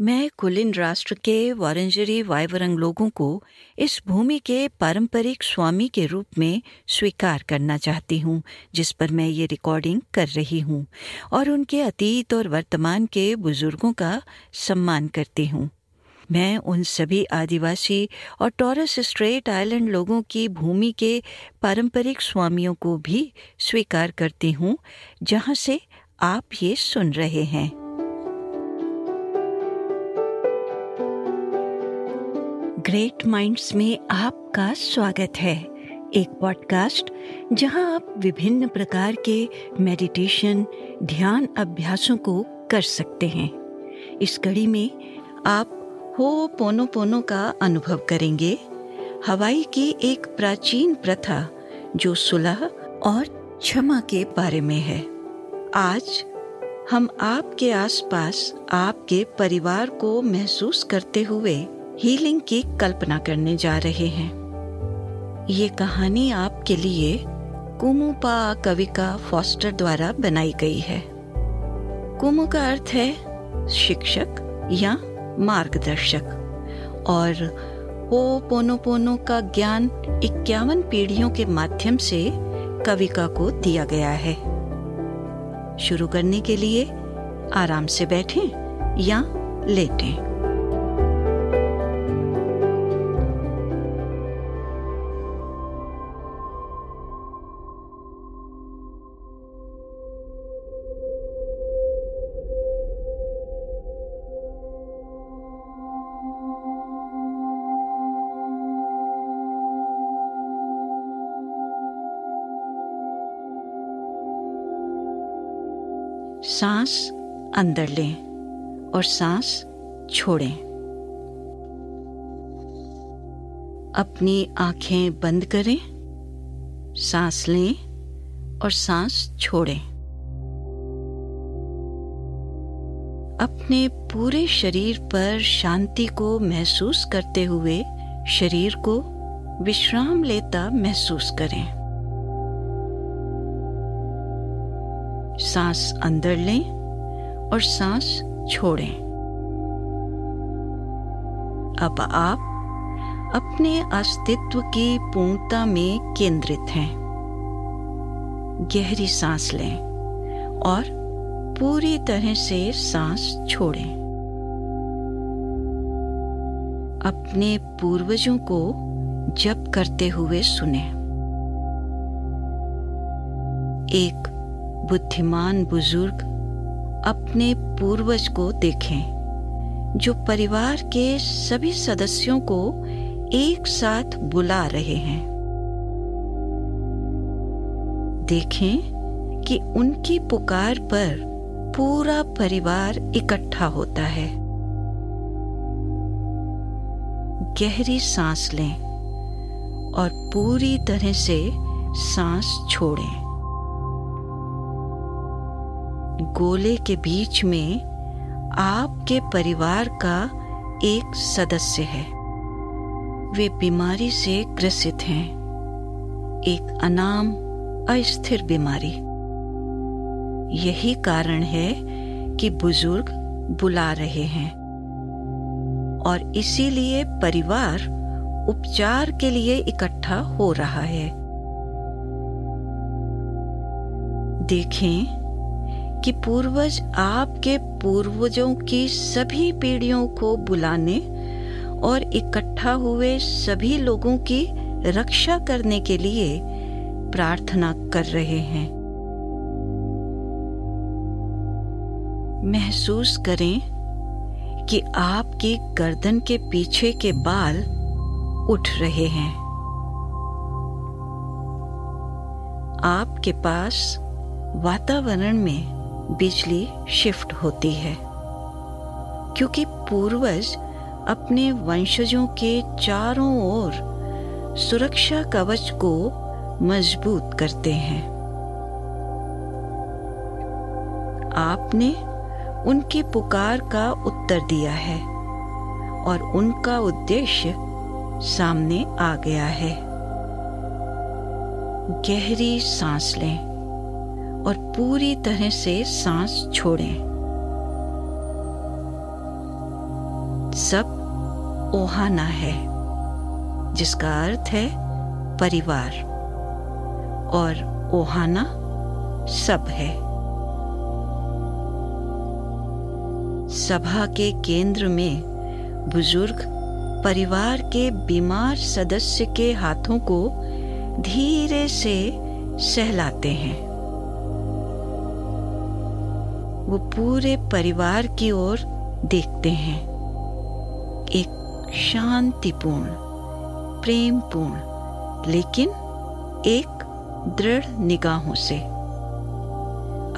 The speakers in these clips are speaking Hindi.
मैं कुलिन राष्ट्र के वारंजरी वायवरंग लोगों को इस भूमि के पारंपरिक स्वामी के रूप में स्वीकार करना चाहती हूँ, जिस पर मैं ये रिकॉर्डिंग कर रही हूँ और उनके अतीत और वर्तमान के बुज़ुर्गों का सम्मान करती हूँ। मैं उन सभी आदिवासी और टॉरस स्ट्रेट आइलैंड लोगों की भूमि के पारंपरिक स्वामियों को भी स्वीकार करती हूँ, जहाँ से आप ये सुन रहे हैं। ग्रेट माइंड्स में आपका स्वागत है। एक पॉडकास्ट जहाँ आप विभिन्न प्रकार के मेडिटेशन, ध्यान अभ्यासों को कर सकते हैं। इस कड़ी में आप हो पोनो पोनो का अनुभव करेंगे। हवाई की एक प्राचीन प्रथा जो सुलह और क्षमा के बारे में है। आज हम आपके आसपास, आपके परिवार को महसूस करते हुए हीलिंग की कल्पना करने जा रहे हैं। ये कहानी आपके लिए कुमुपा कविका फॉस्टर द्वारा बनाई गई है। कुमु का अर्थ है शिक्षक या मार्गदर्शक। और हो पोनो पोनो का ज्ञान इक्यावन पीढ़ियों के माध्यम से कविका को दिया गया है। शुरू करने के लिए आराम से बैठें या लेटें। सांस अंदर लें और सांस छोड़ें। अपनी आँखें बंद करें, सांस लें और सांस छोड़ें। अपने पूरे शरीर पर शांति को महसूस करते हुए शरीर को विश्राम लेता महसूस करें। सांस अंदर लें और सांस छोड़ें। अब आप अपने अस्तित्व की पूर्णता में केंद्रित हैं। गहरी सांस लें और पूरी तरह से सांस छोड़ें। अपने पूर्वजों को जप करते हुए सुने। एक बुद्धिमान बुज़ुर्ग अपने पूर्वज को देखें, जो परिवार के सभी सदस्यों को एक साथ बुला रहे हैं। देखें कि उनकी पुकार पर पूरा परिवार इकट्ठा होता है। गहरी सांस लें और पूरी तरह से सांस छोड़ें। गोले के बीच में आपके परिवार का एक सदस्य है। वे बीमारी से ग्रसित हैं। एक अनाम, अस्थिर बीमारी। यही कारण है कि बुज़ुर्ग बुला रहे हैं। और इसीलिए परिवार उपचार के लिए इकट्ठा हो रहा है। देखें कि पूर्वज आपके पूर्वजों की सभी पीढ़ियों को बुलाने और इकट्ठा हुए सभी लोगों की रक्षा करने के लिए प्रार्थना कर रहे हैं। महसूस करें कि आपकी गर्दन के पीछे के बाल उठ रहे हैं। आपके पास वातावरण में बिजली शिफ्ट होती है, क्योंकि पूर्वज अपने वंशजों के चारों ओर सुरक्षा कवच को मज़बूत करते हैं। आपने उनकी पुकार का उत्तर दिया है और उनका उद्देश्य सामने आ गया है। गहरी सांस लें। और पूरी तरह से सांस छोड़ें। सब ओहाना है, जिसका अर्थ है परिवार, और ओहाना सब है। सभा के केंद्र में बुज़ुर्ग परिवार के बीमार सदस्य के हाथों को धीरे से सहलाते हैं। वो पूरे परिवार की ओर देखते हैं। एक शांतिपूर्ण, प्रेमपूर्ण, लेकिन एक दृढ़ निगाहों से।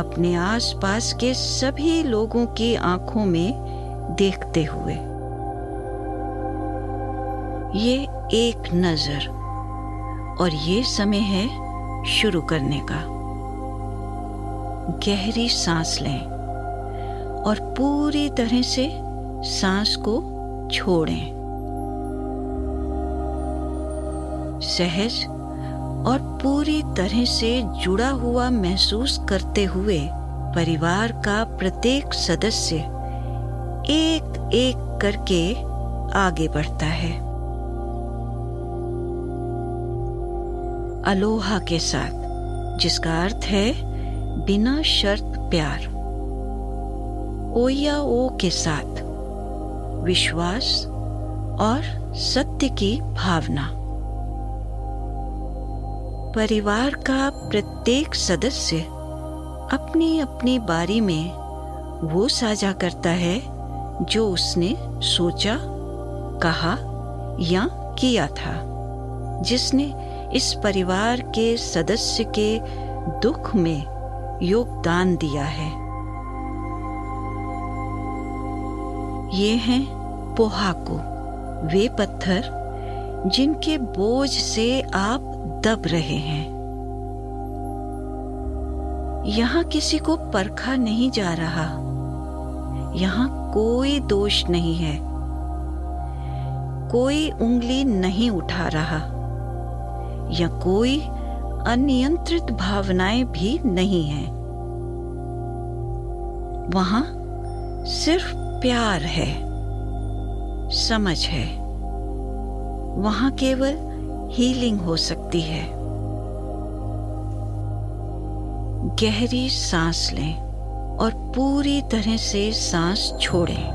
अपने आसपास के सभी लोगों की आँखों में देखते हुए। ये एक नज़र, और ये समय है शुरू करने का। गहरी सांस लें। पूरी तरह से सांस को छोड़ें। सहज और पूरी तरह से जुड़ा हुआ महसूस करते हुए परिवार का प्रत्येक सदस्य एक एक करके आगे बढ़ता है। अलोहा के साथ, जिसका अर्थ है बिना शर्त प्यार। ओया ओ के साथ। विश्वास और सत्य की भावना। परिवार का प्रत्येक सदस्य अपनी अपनी बारी में वो साझा करता है, जो उसने सोचा, कहा या किया था, जिसने इस परिवार के सदस्य के दुख में योगदान दिया है। ये हैं पोहाको, वे पत्थर जिनके बोझ से आप दब रहे हैं। यहाँ किसी को परखा नहीं जा रहा। यहाँ कोई दोष नहीं है। कोई उंगली नहीं उठा रहा। या कोई अनियंत्रित भावनाएँ भी नहीं है। वहाँ सिर्फ़ प्यार है, समझ है। वहाँ केवल हीलिंग हो सकती है। गहरी सांस लें और पूरी तरह से सांस छोड़ें।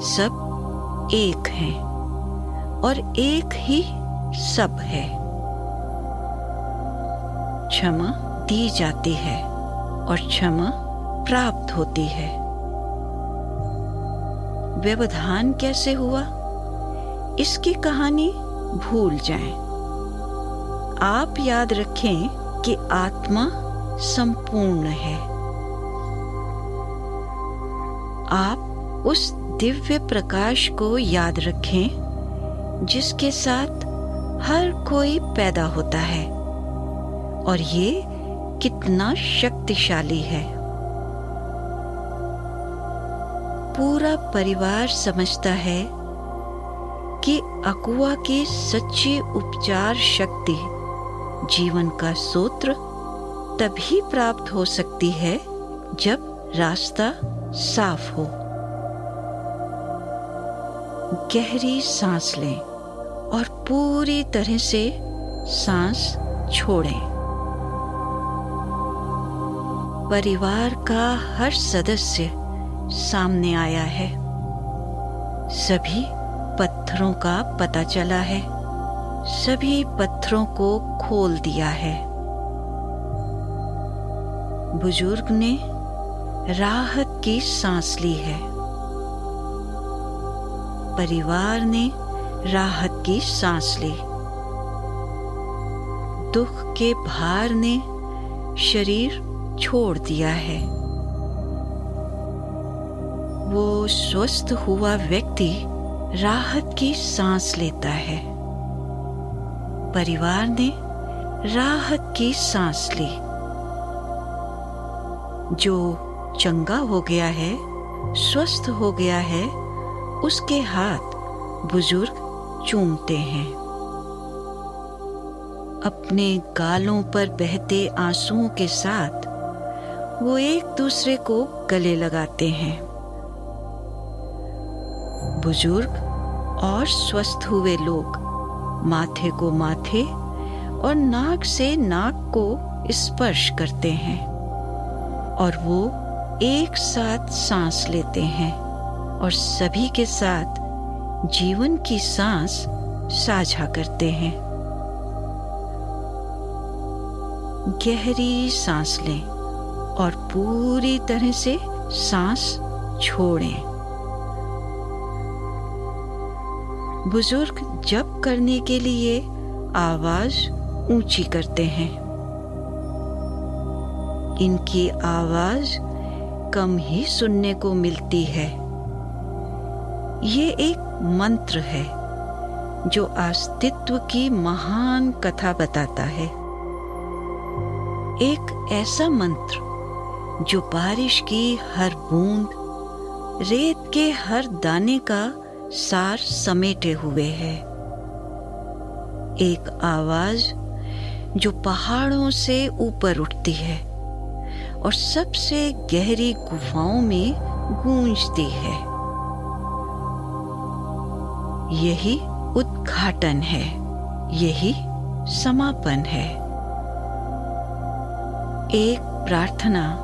सब एक हैं और एक ही सब है। क्षमा दी जाती है और क्षमा प्राप्त होती है। व्यवधान कैसे हुआ? इसकी कहानी भूल जाएँ। आप याद रखें कि आत्मा संपूर्ण है। आप उस दिव्य प्रकाश को याद रखें, जिसके साथ हर कोई पैदा होता है। और ये कितना शक्तिशाली है। पूरा परिवार समझता है कि अकुआ की सच्ची उपचार शक्ति जीवन का सूत्र तभी प्राप्त हो सकती है जब रास्ता साफ़ हो। गहरी सांस लें और पूरी तरह से सांस छोड़ें। परिवार का हर सदस्य सामने आया है। सभी पत्थरों का पता चला है। सभी पत्थरों को खोल दिया है। बुज़ुर्ग ने राहत की सांस ली है। परिवार ने राहत की सांस ली। दुख के भार ने शरीर छोड़ दिया है। वो स्वस्थ हुआ व्यक्ति राहत की सांस लेता है। परिवार ने राहत की सांस ली। जो चंगा हो गया है, स्वस्थ हो गया है, उसके हाथ बुज़ुर्ग चूमते हैं। अपने गालों पर बहते आंसुओं के साथ वो एक दूसरे को गले लगाते हैं। बुज़ुर्ग और स्वस्थ हुए लोग। माथे को माथे और नाक से नाक को स्पर्श करते हैं और वो एक साथ सांस लेते हैं और सभी के साथ जीवन की सांस साझा करते हैं। गहरी सांस लें और पूरी तरह से सांस छोड़ें। बुज़ुर्ग जप करने के लिए आवाज़ ऊँची करते हैं। इनकी आवाज़ कम ही सुनने को मिलती है। ये एक मंत्र है, जो अस्तित्व की महान कथा बताता है। एक ऐसा मंत्र, जो बारिश की हर बूंद, रेत के हर दाने का सार समेटे हुए है। एक आवाज़ जो पहाड़ों से ऊपर उठती है और सबसे गहरी गुफाओं में गूंजती है। यही उद्घाटन है, यही समापन है। एक प्रार्थना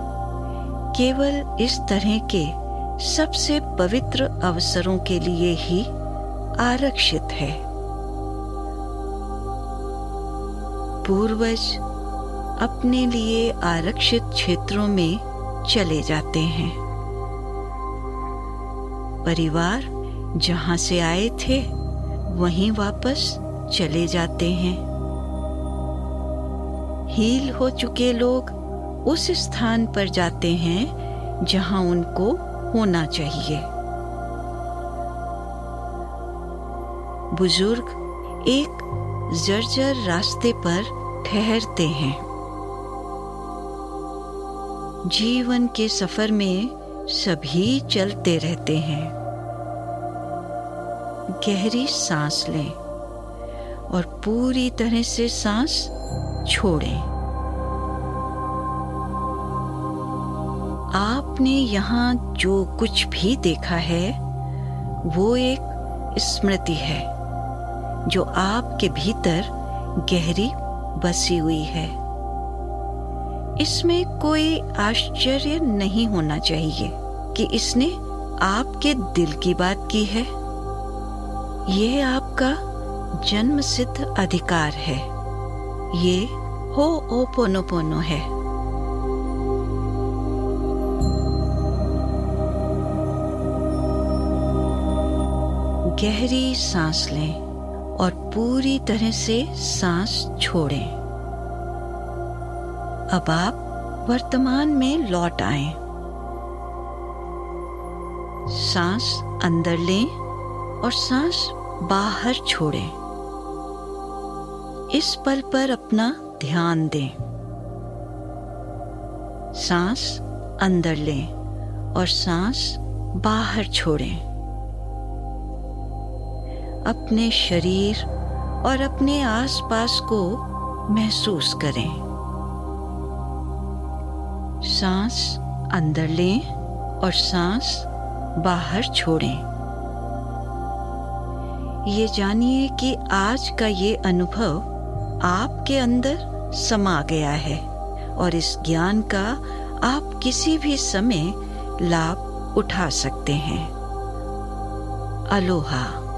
केवल इस तरह के सबसे पवित्र अवसरों के लिए ही आरक्षित है। पूर्वज अपने लिए आरक्षित क्षेत्रों में चले जाते हैं। परिवार जहाँ से आए थे, वहीं वापस चले जाते हैं। हील हो चुके लोग उस स्थान पर जाते हैं जहाँ उनको होना चाहिए। बुज़ुर्ग एक जर्जर रास्ते पर ठहरते हैं। जीवन के सफ़र में सभी चलते रहते हैं। गहरी सांस लें और पूरी तरह से सांस छोड़ें। आपने यहाँ जो कुछ भी देखा है, वो एक स्मृति है, जो आपके भीतर गहरी बसी हुई है। इसमें कोई आश्चर्य नहीं होना चाहिए कि इसने आपके दिल की बात की है। यह आपका जन्म सिद्ध अधिकार है। ये हो ओ पोनो पोनो है। गहरी सांस लें और पूरी तरह से सांस छोड़ें। अब आप वर्तमान में लौट आए। सांस अंदर लें और सांस बाहर छोड़ें। इस पल पर अपना ध्यान दें। सांस अंदर लें और सांस बाहर छोड़ें। अपने शरीर और अपने आसपास को महसूस करें। सांस अंदर लें और सांस बाहर छोड़ें। ये जानिए कि आज का ये अनुभव आपके अंदर समा गया है और इस ज्ञान का आप किसी भी समय लाभ उठा सकते हैं। अलोहा।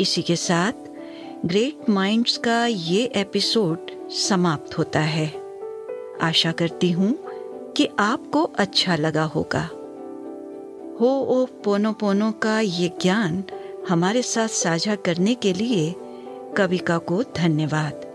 इसी के साथ ग्रेट माइंड्स का ये एपिसोड समाप्त होता है। आशा करती हूँ कि आपको अच्छा लगा होगा। हो ओ पोनो पोनो का ये ज्ञान हमारे साथ साझा करने के लिए कविका को धन्यवाद।